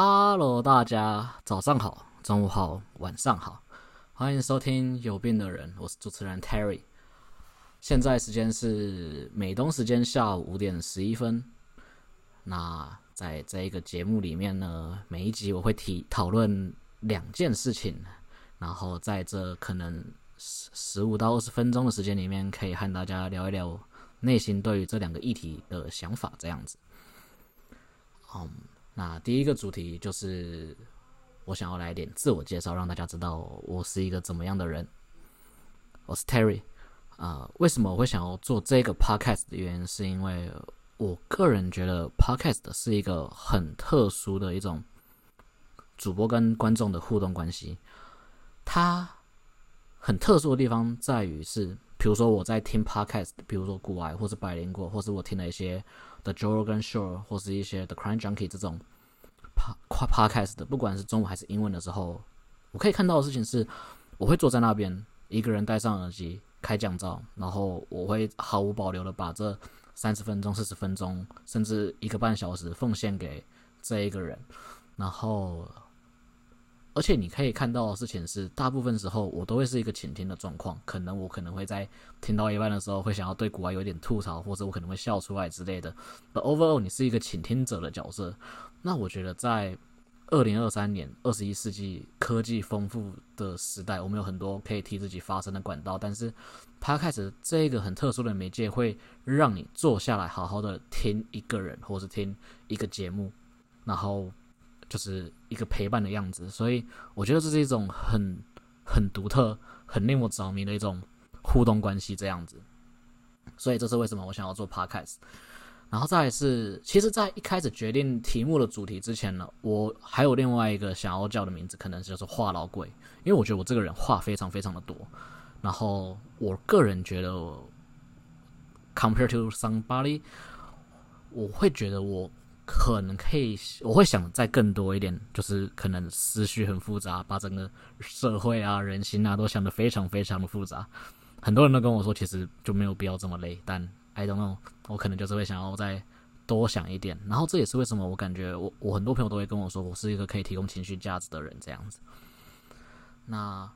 Hello，大家早上好，中午好，晚上好，欢迎收听有病的人，我是主持人 Terry。现在时间是美东时间下午五点十一分。那在这一个节目里面呢，每一集我会提讨论两件事情，然后在这可能十十五到二十分钟的时间里面，可以和大家聊一聊内心对于这两个议题的想法，这样子。嗯，那第一个主题就是我想要来点自我介绍，让大家知道我是一个怎么样的人。我是 Terry，啊、为什么我会想要做这个 podcast 的原因，是因为我个人觉得 podcast 是一个很特殊的一种主播跟观众的互动关系。它很特殊的地方在于是，比如说我在听 podcast，比如说股癌或是百灵果，或是我听了一些。The Joe Rogan Show 或是一些 The Crime Junkie 这种 podcast 的，不管是中文还是英文的时候，我可以看到的事情是，我会坐在那边，一个人戴上耳机，开降噪，然后我会毫无保留的把这三十分钟、四十分钟，甚至一个半小时奉献给这一个人，然后。而且你可以看到的事情是，大部分时候我都会是一个倾听的状况。可能我可能会在听到一半的时候，会想要对股癌有点吐槽，或者我可能会笑出来之类的。而 overall，你是一个倾听者的角色。那我觉得，在二零二三年、二十一世纪科技丰富的时代，我们有很多可以替自己发声的管道。但是，Podcast 这个很特殊的媒介，会让你坐下来好好的听一个人，或是听一个节目，然后。就是一个陪伴的样子，所以我觉得这是一种很很独特、很令我着迷的一种互动关系，这样子。所以这是为什么我想要做 podcast。然后再来是，其实，在一开始决定题目的主题之前呢，我还有另外一个想要叫的名字，可能就是话痨鬼，因为我觉得我这个人话非常非常的多。然后我个人觉得，compare to somebody，我会觉得我。可能可以，我会想再更多一点，就是可能思绪很复杂，把整个社会啊、人心啊都想得非常非常的复杂。很多人都跟我说，其实就没有必要这么累。但 I don't know，我可能就是会想要再多想一点。然后这也是为什么我感觉我我很多朋友都会跟我说，我是一个可以提供情绪价值的人这样子。那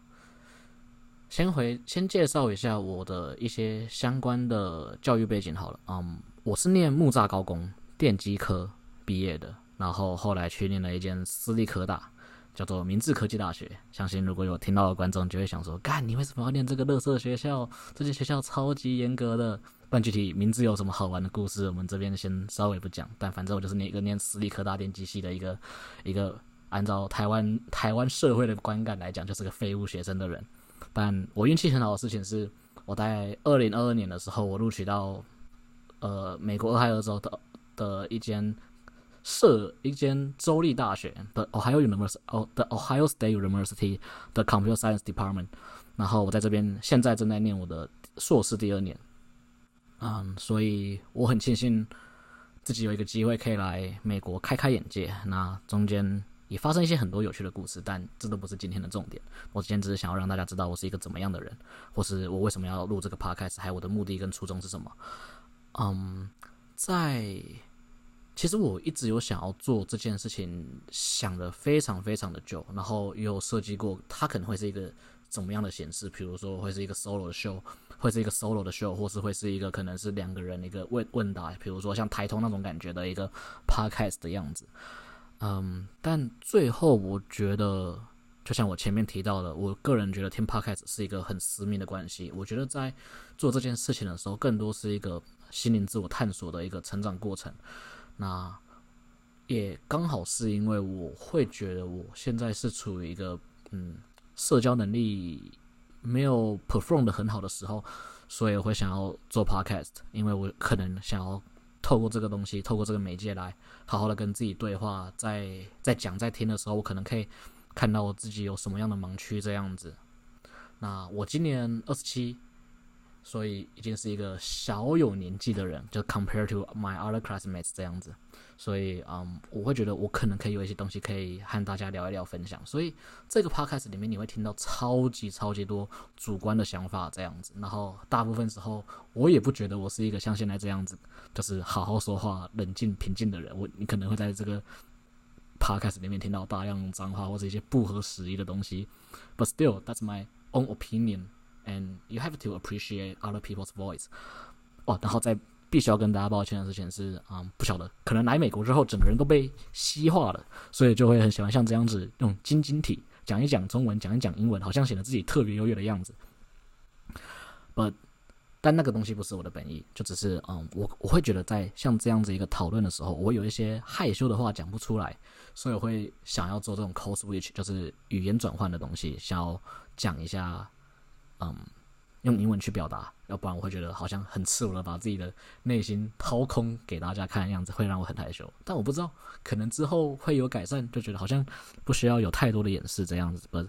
先回先介绍一下我的一些相关的教育背景好了。嗯，我是念木栅高工电机科。毕业的，然后后来去念了一间私立科大，叫做明治科技大学。相信如果有听到的观众就会想说：“干，你为什么要念这个垃圾学校？这间学校超级严格的。”但具体明志有什么好玩的故事，我们这边先稍微不讲。但反正我就是念一个念私立科大电机系的一个 一个，按照台湾台湾社会的观感来讲，就是个废物学生的人。但我运气很好的事情是，我在二零二二年的时候，我录取到呃美国俄亥俄州的的一间。设一间州立大学的 Ohio University，哦，the Ohio State University 的 Computer Science Department。然后我在这边现在正在念我的硕士第二年，嗯，所以我很庆幸自己有一个机会可以来美国开开眼界。那中间也发生一些很多有趣的故事，但这都不是今天的重点。我今天只是想要让大家知道我是一个怎么样的人，或是我为什么要录这个 podcast，还有我的目的跟初衷是什么。嗯，在。其实我一直有想要做这件事情，想得非常非常的久，然后也有设计过它可能会是一个怎么样的形式，比如说会是一个 solo 的 show，会是一个 solo 的 show，或是会是一个可能是两个人一个问问答，比如说像台通那种感觉的一个 podcast 的样子。嗯，但最后我觉得，就像我前面提到的，我个人觉得听 podcast 是一个很私密的关系。我觉得在做这件事情的时候，更多是一个心灵自我探索的一个成长过程。那也刚好是因为我会觉得我现在是处于一个嗯社交能力没有 perform 的很好的时候，所以我会想要做 podcast，因为我可能想要透过这个东西，透过这个媒介来好好的跟自己对话，在在讲在听的时候，我可能可以看到我自己有什么样的盲区这样子。那我今年二十七。所以已经是一个小有年纪的人，就 compare to my other classmates 这样子，所以嗯，我会觉得我可能可以有一些东西可以和大家聊一聊分享。所以这个 podcast 里面你会听到超级超级多主观的想法这样子，然后大部分时候我也不觉得我是一个像现在这样子，就是好好说话、冷静平静的人。我你可能会在这个 podcast 里面听到大量脏话或者一些不合时宜的东西。But still, that's my own opinion, and you have to appreciate other people's voice. 哦，然后再必须要跟大家抱歉的事情是，嗯，不晓得，可能来美国之后，整个人都被西化了，所以就会很喜欢像这样子用晶晶体讲一讲中文，讲一讲英文，好像显得自己特别优越的样子。But 但那个东西不是我的本意，就只是嗯，我我会觉得在像这样子一个讨论的时候，我有一些害羞的话讲不出来，所以我会想要做这种 code switch，就是语言转换的东西，想要讲一下，嗯，用英文去表达，要不然我会觉得好像很赤裸的把自己的内心掏空给大家看样子，会让我很害羞。但我不知道，可能之后会有改善，就觉得好像不需要有太多的掩饰这样子。不，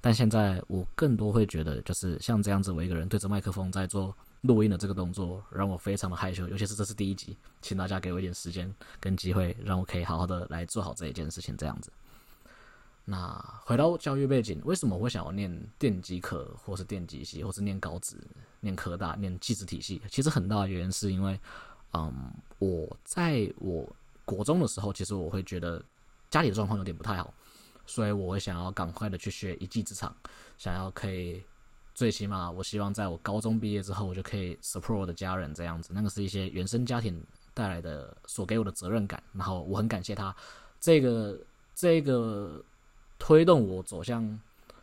但现在我更多会觉得，就是像这样子，我一个人对着麦克风在做。录音的这个动作让我非常的害羞，尤其是这是第一集，请大家给我一点时间跟机会，让我可以好好的来做好这一件事情。这样子，那回到教育背景，为什么会想要念电机科，或是电机系，或是念高职、念科大、念技职体系？其实很大的原因是因为，嗯，我在我国中的时候，其实我会觉得家里的状况有点不太好，所以我会想要赶快的去学一技之长，想要可以。最起码，我希望在我高中毕业之后，我就可以 support 我的家人这样子。那个是一些原生家庭带来的所给我的责任感，然后我很感谢他。这个这个推动我走向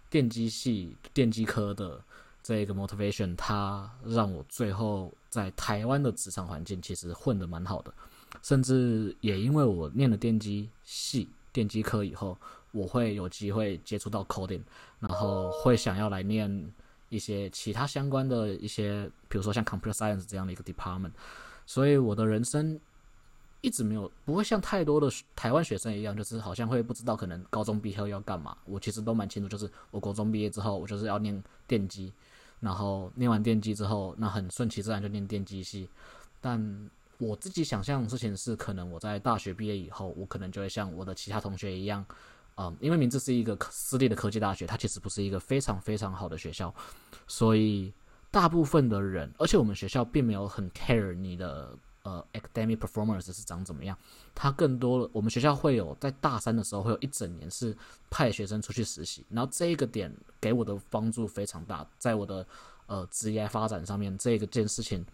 电机系、电机科的这个 motivation，它让我最后在台湾的职场环境其实混得蛮好的。甚至也因为我念了电机系、电机科以后，我会有机会接触到 coding，然后会想要来念。一些其他相关的一些，比如说像 computer science 这样的一个 department，所以我的人生一直没有不会像太多的台湾学生一样，就是好像会不知道可能高中毕业后要干嘛。我其实都蛮清楚，就是我高中毕业之后，我就是要念电机，然后念完电机之后，那很顺其自然就念电机系。但我自己想象的事情是，可能我在大学毕业以后，我可能就会像我的其他同学一样。嗯，因为明志是一个私立的科技大学，它其实不是一个非常非常好的学校，所以大部分的人，而且我们学校并没有很 care 你的呃 academic performance 是长怎么样，它更多的我们学校会有在大三的时候会有一整年是派学生出去实习，然后这个点给我的帮助非常大，在我的呃职业发展上面，这个件事情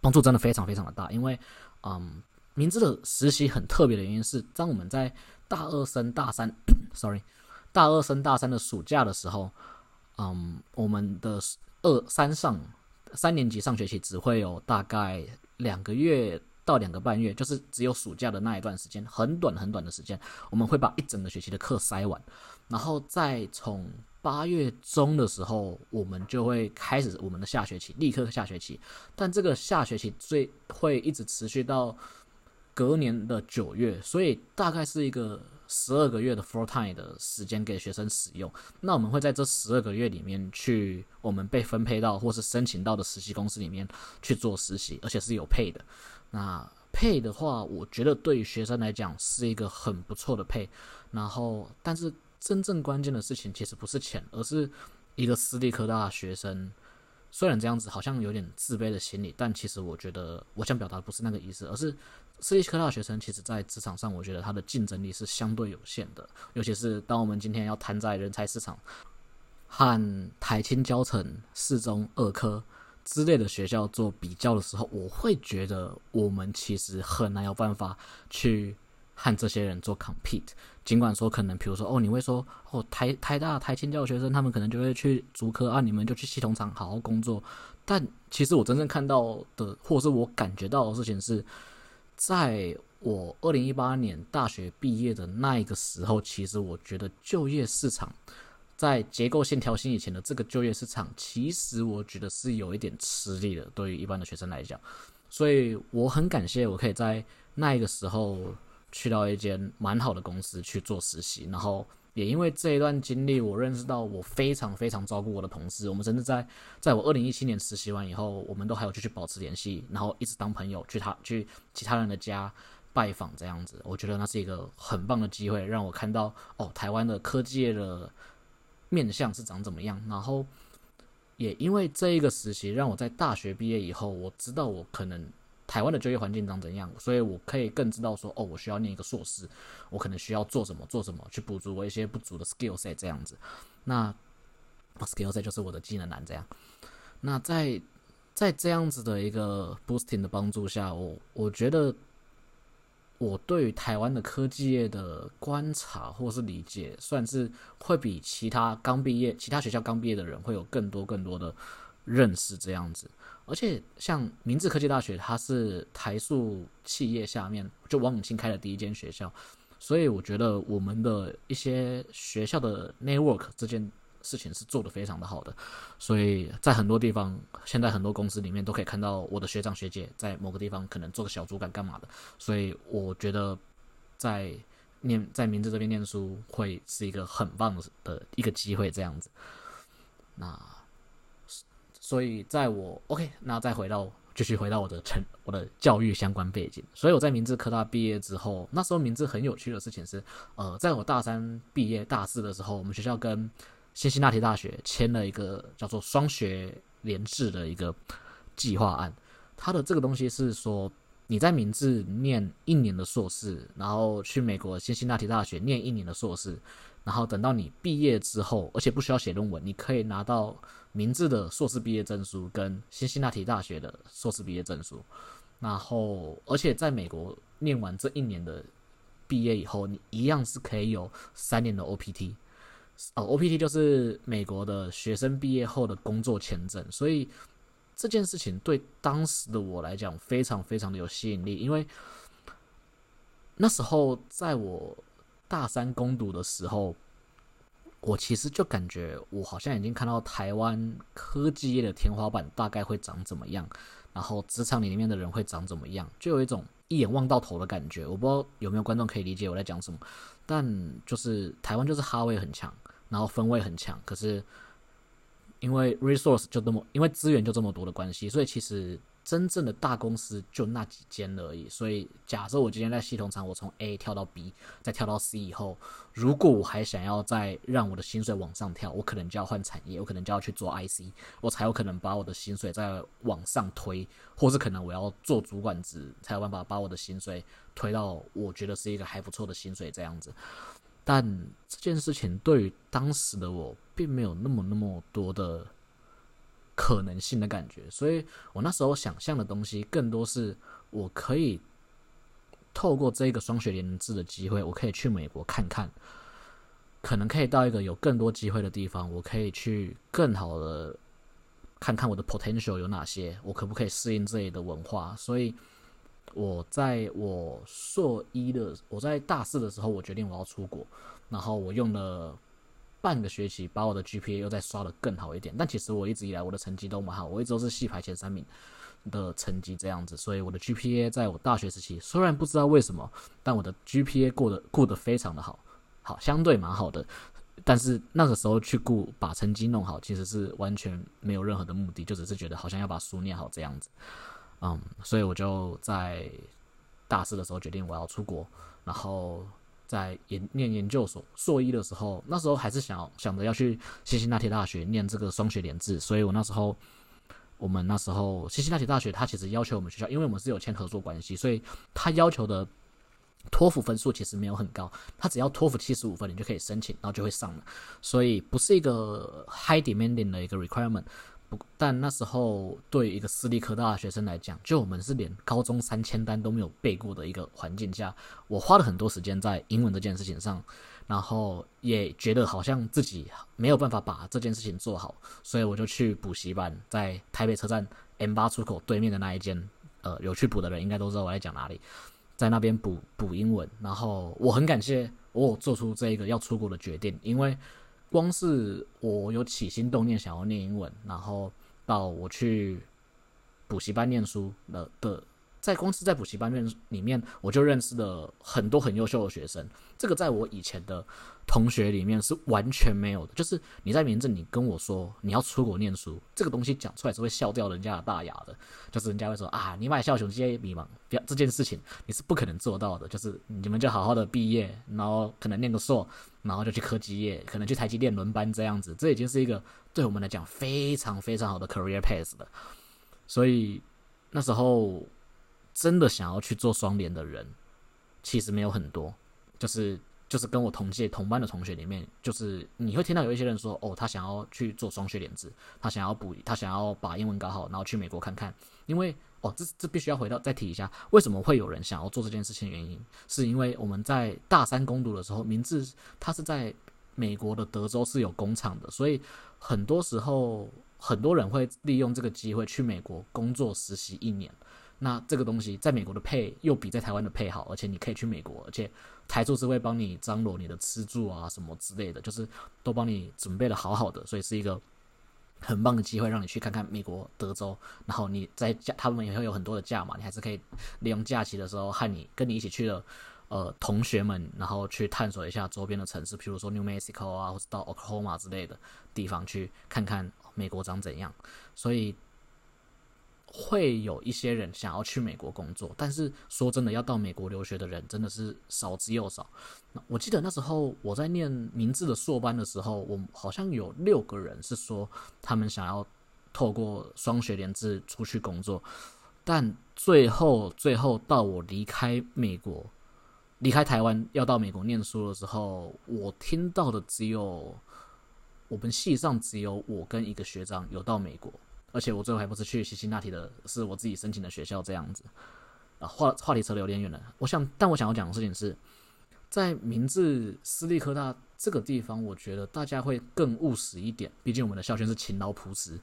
帮助真的非常非常的大，因为嗯，明志的实习很特别的原因是，当我们在大二升大三，sorry，大二升大三的暑假的时候，嗯，我们的二三上三年级上学期只会有大概两个月到两个半月，就是只有暑假的那一段时间，很短很短的时间，我们会把一整个学期的课塞完，然后再从八月中的时候，我们就会开始我们的下学期，立刻下学期，但这个下学期最会一直持续到。隔年的九月，所以大概是一个十二个月的 full time 的时间给学生使用。那我们会在这十二个月里面去，我们被分配到或是申请到的实习公司里面去做实习，而且是有配的。那配的话，我觉得对于学生来讲是一个很不错的配。然后，但是真正关键的事情其实不是钱，而是一个私立科大学生。虽然这样子好像有点自卑的心理，但其实我觉得我想表达不是那个意思，而是私立科大学生其实在职场上，我觉得他的竞争力是相对有限的。尤其是当我们今天要摊在人才市场，和台清交成、四中、二科之类的学校做比较的时候，我会觉得我们其实很难有办法去。和这些人做 compete，尽管说可能，比如说哦，你会说哦，台台大、台清教学生，他们可能就会去足科啊，你们就去系统厂好好工作。但其实我真正看到的，或者是我感觉到的事情是，在我二零一八年大学毕业的那一个时候，其实我觉得就业市场在结构线调薪以前的这个就业市场，其实我觉得是有一点吃力的，对于一般的学生来讲。所以我很感谢我可以在那一个时候。去到一间蛮好的公司去做实习，然后也因为这一段经历，我认识到我非常非常照顾我的同事。我们甚至在在我二零一七年实习完以后，我们都还有继续保持联系，然后一直当朋友，去他去其他人的家拜访这样子。我觉得那是一个很棒的机会，让我看到哦，台湾的科技业的面向是长怎么样。然后也因为这一个实习，让我在大学毕业以后，我知道我可能台湾的就业环境长怎样，所以我可以更知道说，哦，我需要念一个硕士，我可能需要做什么做什么去补足我一些不足的 skill set 这样子。那 skill set 就是我的技能栏这样。那在在这样子的一个 boosting 的帮助下，我我觉得我对台湾的科技业的观察或是理解，算是会比其他刚毕业、其他学校刚毕业的人会有更多更多的认识这样子。而且像明治科技大学，它是台塑企业下面就王永庆开的第一间学校，所以我觉得我们的一些学校的 network 这件事情是做得非常的好的，所以在很多地方，现在很多公司里面都可以看到我的学长学姐在某个地方可能做个小主管干嘛的，所以我觉得在念在明志这边念书会是一个很棒的一个机会，这样子，那。所以，在我 OK，那再回到继续回到我的成我的教育相关背景。所以我在明志科大毕业之后，那时候明志很有趣的事情是，呃，在我大三毕业大四的时候，我们学校跟辛辛那提大学签了一个叫做双学联制的一个计划案。它的这个东西是说，你在明治念一年的硕士，然后去美国辛辛那提大学念一年的硕士，然后等到你毕业之后，而且不需要写论文，你可以拿到。明治的硕士毕业证书跟辛辛那提大学的硕士毕业证书，然后而且在美国念完这一年的毕业以后，你一样是可以有三年的 OPT，哦，OPT 就是美国的学生毕业后的工作签证，所以这件事情对当时的我来讲非常非常的有吸引力，因为那时候在我大三攻读的时候。我其实就感觉，我好像已经看到台湾科技业的天花板大概会长怎么样，然后职场里面的人会长怎么样，就有一种一眼望到头的感觉。我不知道有没有观众可以理解我在讲什么，但就是台湾就是哈维很强，然后分位很强，可是因为 resource 就这么，因为资源就这么多的关系，所以其实。真正的大公司就那几间而已，所以假设我今天在系统厂，我从 A 跳到 B，再跳到 C 以后，如果我还想要再让我的薪水往上跳，我可能就要换产业，我可能就要去做 IC，我才有可能把我的薪水再往上推，或是可能我要做主管职，才有办法把我的薪水推到我觉得是一个还不错的薪水这样子。但这件事情对于当时的我，并没有那么那么多的。可能性的感觉，所以我那时候想象的东西更多是，我可以透过这个双学联制的机会，我可以去美国看看，可能可以到一个有更多机会的地方，我可以去更好的看看我的 potential 有哪些，我可不可以适应这里的文化。所以我在我硕一的，我在大四的时候，我决定我要出国，然后我用了。半个学期把我的 GPA 又再刷得更好一点，但其实我一直以来我的成绩都蛮好，我一直都是系排前三名的成绩这样子，所以我的 GPA 在我大学时期虽然不知道为什么，但我的 GPA 过得过得非常的好，好相对蛮好的，但是那个时候去顾把成绩弄好，其实是完全没有任何的目的，就只是觉得好像要把书念好这样子，嗯，所以我就在大四的时候决定我要出国，然后。在研念研究所硕一的时候，那时候还是想想着要去辛辛那提大学念这个双学联制，所以我那时候，我们那时候辛辛那提大学，他其实要求我们学校，因为我们是有签合作关系，所以他要求的托福分数其实没有很高，他只要托福七十五分，你就可以申请，然后就会上了，所以不是一个 high demanding 的一个 requirement。但那时候对一个私立科大的学生来讲，就我们是连高中三千单都没有背过的一个环境下，我花了很多时间在英文这件事情上，然后也觉得好像自己没有办法把这件事情做好，所以我就去补习班，在台北车站 M 八出口对面的那一间，呃，有去补的人应该都知道我在讲哪里，在那边补补英文，然后我很感谢我做出这一个要出国的决定，因为。光是我有起心动念想要念英文，然后到我去补习班念书了的。在公司在补习班面里面，我就认识了很多很优秀的学生。这个在我以前的同学里面是完全没有的。就是你在名字，你跟我说你要出国念书，这个东西讲出来是会笑掉人家的大牙的。就是人家会说啊，你买校熊这些迷茫，不要这件事情你是不可能做到的。就是你们就好好的毕业，然后可能念个硕，然后就去科技业，可能去台积电轮班这样子。这已经是一个对我们来讲非常非常好的 career path 了。所以那时候。真的想要去做双联的人，其实没有很多。就是就是跟我同届同班的同学里面，就是你会听到有一些人说，哦，他想要去做双学联制，他想要补，他想要把英文搞好，然后去美国看看。因为哦，这这必须要回到再提一下，为什么会有人想要做这件事情？原因是因为我们在大三攻读的时候，明治他是在美国的德州是有工厂的，所以很多时候很多人会利用这个机会去美国工作实习一年。那这个东西在美国的配又比在台湾的配好，而且你可以去美国，而且台柱是会帮你张罗你的吃住啊什么之类的，就是都帮你准备的好好的，所以是一个很棒的机会，让你去看看美国德州。然后你在假，他们也会有很多的假嘛，你还是可以利用假期的时候和你跟你一起去的呃同学们，然后去探索一下周边的城市，譬如说 New Mexico 啊，或者到 Oklahoma 之类的地方去看看美国长怎样。所以。会有一些人想要去美国工作，但是说真的，要到美国留学的人真的是少之又少。我记得那时候我在念明志的硕班的时候，我好像有六个人是说他们想要透过双学联制出去工作，但最后最后到我离开美国，离开台湾要到美国念书的时候，我听到的只有我们系上只有我跟一个学长有到美国。而且我最后还不是去西辛纳提的，是我自己申请的学校这样子。啊，话话题扯得有点远了。我想，但我想要讲的事情是，在明治私立科大这个地方，我觉得大家会更务实一点。毕竟我们的校训是勤劳朴实。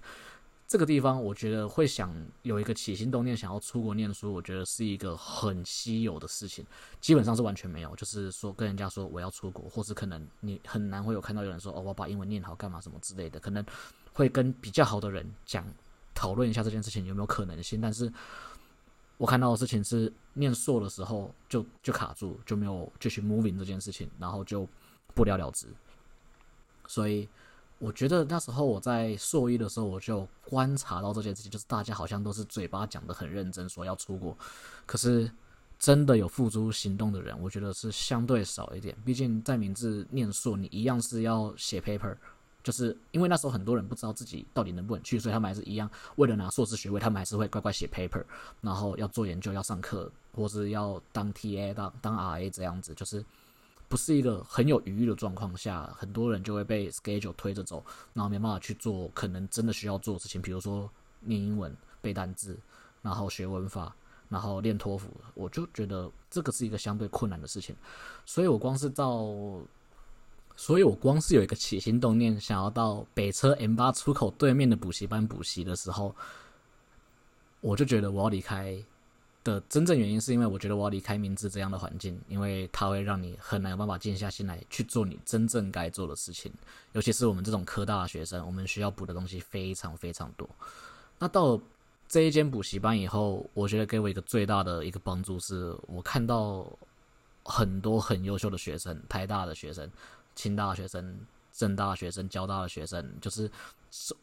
这个地方，我觉得会想有一个起心动念想要出国念书，我觉得是一个很稀有的事情。基本上是完全没有，就是说跟人家说我要出国，或是可能你很难会有看到有人说哦，我把英文念好干嘛什么之类的，可能。会跟比较好的人讲讨论一下这件事情有没有可能性，但是我看到的事情是念硕的时候就就卡住，就没有继续 moving 这件事情，然后就不了了之。所以我觉得那时候我在硕一的时候，我就观察到这件事情，就是大家好像都是嘴巴讲得很认真，说要出国，可是真的有付诸行动的人，我觉得是相对少一点。毕竟在明志念硕，你一样是要写 paper。就是因为那时候很多人不知道自己到底能不能去，所以他们还是一样为了拿硕士学位，他们还是会乖乖写 paper，然后要做研究、要上课，或是要当 TA、当当 RA 这样子。就是不是一个很有余裕的状况下，很多人就会被 schedule 推着走，然后没办法去做可能真的需要做的事情，比如说念英文、背单字，然后学文法，然后练托福。我就觉得这个是一个相对困难的事情，所以我光是到。所以我光是有一个起心动念，想要到北车 M 八出口对面的补习班补习的时候，我就觉得我要离开的真正原因，是因为我觉得我要离开明治这样的环境，因为它会让你很难有办法静下心来去做你真正该做的事情。尤其是我们这种科大的学生，我们需要补的东西非常非常多。那到这一间补习班以后，我觉得给我一个最大的一个帮助，是我看到很多很优秀的学生，台大的学生。清大学生、政大学生、交大的学生，就是，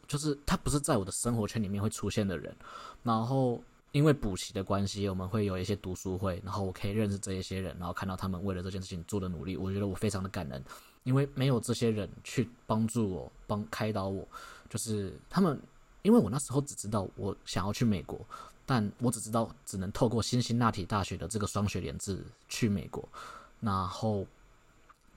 就是他不是在我的生活圈里面会出现的人。然后因为补习的关系，我们会有一些读书会，然后我可以认识这一些人，然后看到他们为了这件事情做的努力，我觉得我非常的感恩。因为没有这些人去帮助我、帮开导我，就是他们，因为我那时候只知道我想要去美国，但我只知道只能透过辛辛那提大学的这个双学联制去美国，然后。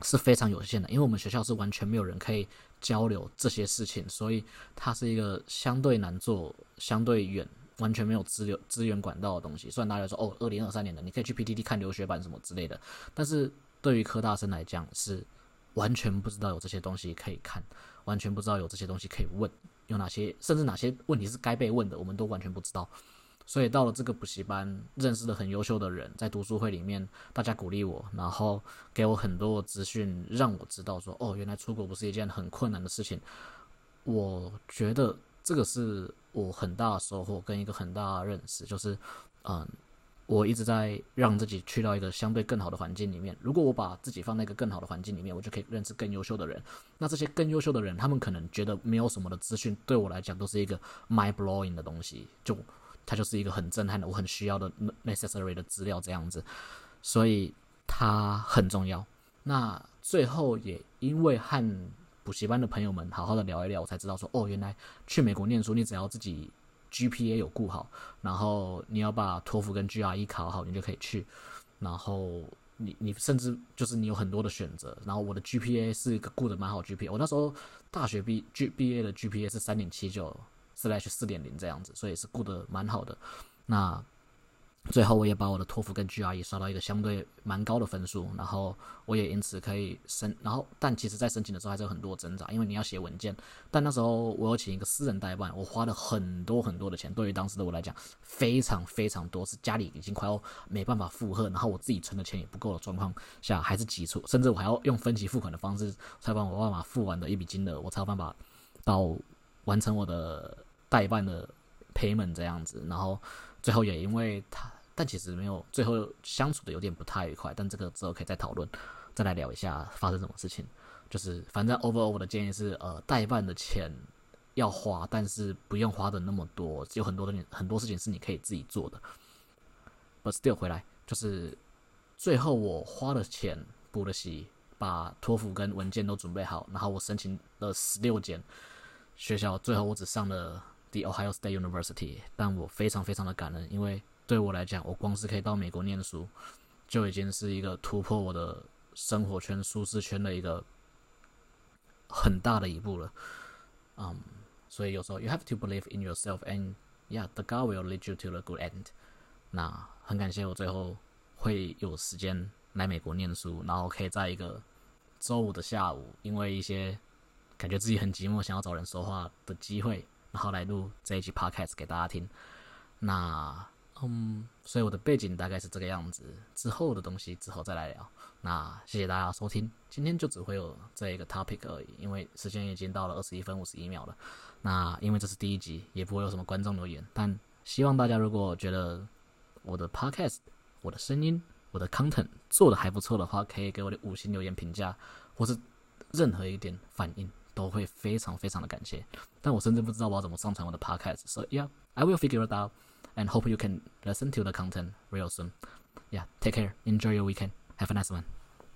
是非常有限的，因为我们学校是完全没有人可以交流这些事情，所以它是一个相对难做、相对远、完全没有资流资源管道的东西。虽然大家说哦，二零二三年的你可以去 PTT 看留学版什么之类的，但是对于科大生来讲是完全不知道有这些东西可以看，完全不知道有这些东西可以问，有哪些甚至哪些问题是该被问的，我们都完全不知道。所以到了这个补习班，认识了很优秀的人，在读书会里面，大家鼓励我，然后给我很多资讯，让我知道说，哦，原来出国不是一件很困难的事情。我觉得这个是我很大的收获跟一个很大的认识，就是，嗯，我一直在让自己去到一个相对更好的环境里面。如果我把自己放在一个更好的环境里面，我就可以认识更优秀的人。那这些更优秀的人，他们可能觉得没有什么的资讯，对我来讲都是一个 mind blowing 的东西，就。它就是一个很震撼的，我很需要的 necessary 的资料这样子，所以它很重要。那最后也因为和补习班的朋友们好好的聊一聊，我才知道说，哦，原来去美国念书，你只要自己 GPA 有顾好，然后你要把托福跟 GRE 考好，你就可以去。然后你你甚至就是你有很多的选择。然后我的 GPA 是一个顾的蛮好 GPA，我那时候大学毕 G 毕业的 GPA 是三点七九 slash 四点零这样子，所以是过得蛮好的。那最后我也把我的托福跟 GRE 刷到一个相对蛮高的分数，然后我也因此可以申，然后但其实在申请的时候还是有很多挣扎，因为你要写文件。但那时候我有请一个私人代办，我花了很多很多的钱，对于当时的我来讲非常非常多，是家里已经快要没办法负荷，然后我自己存的钱也不够的状况下，还是挤出，甚至我还要用分期付款的方式才帮我爸妈付完的一笔金额，我才有办法到完成我的代办的 payment 这样子，然后。最后也因为他，但其实没有最后相处的有点不太愉快，但这个之后可以再讨论，再来聊一下发生什么事情。就是反正 overall 我的建议是，呃，代办的钱要花，但是不用花的那么多，有很多的很多事情是你可以自己做的。But still 回来，就是最后我花了钱补了习，把托福跟文件都准备好，然后我申请了十六间学校，最后我只上了。The Ohio State University，但我非常非常的感恩，因为对我来讲，我光是可以到美国念书，就已经是一个突破我的生活圈、舒适圈的一个很大的一步了。嗯，所以有时候 you have to believe in yourself and yeah, the God will lead you to the good end。那很感谢我最后会有时间来美国念书，然后可以在一个周五的下午，因为一些感觉自己很寂寞，想要找人说话的机会。然后来录这一期 podcast 给大家听。那嗯，所以我的背景大概是这个样子。之后的东西之后再来聊。那谢谢大家收听，今天就只会有这一个 topic 而已，因为时间已经到了二十一分五十一秒了。那因为这是第一集，也不会有什么观众留言，但希望大家如果觉得我的 podcast、我的声音、我的 content 做的还不错的话，可以给我的五星留言评价，或是任何一点反应。都会非常非常的感谢，但我甚至不知道我要怎么上传我的 podcast。So yeah, I will figure it out and hope you can listen to the content real soon. Yeah, take care, enjoy your weekend, have a nice one.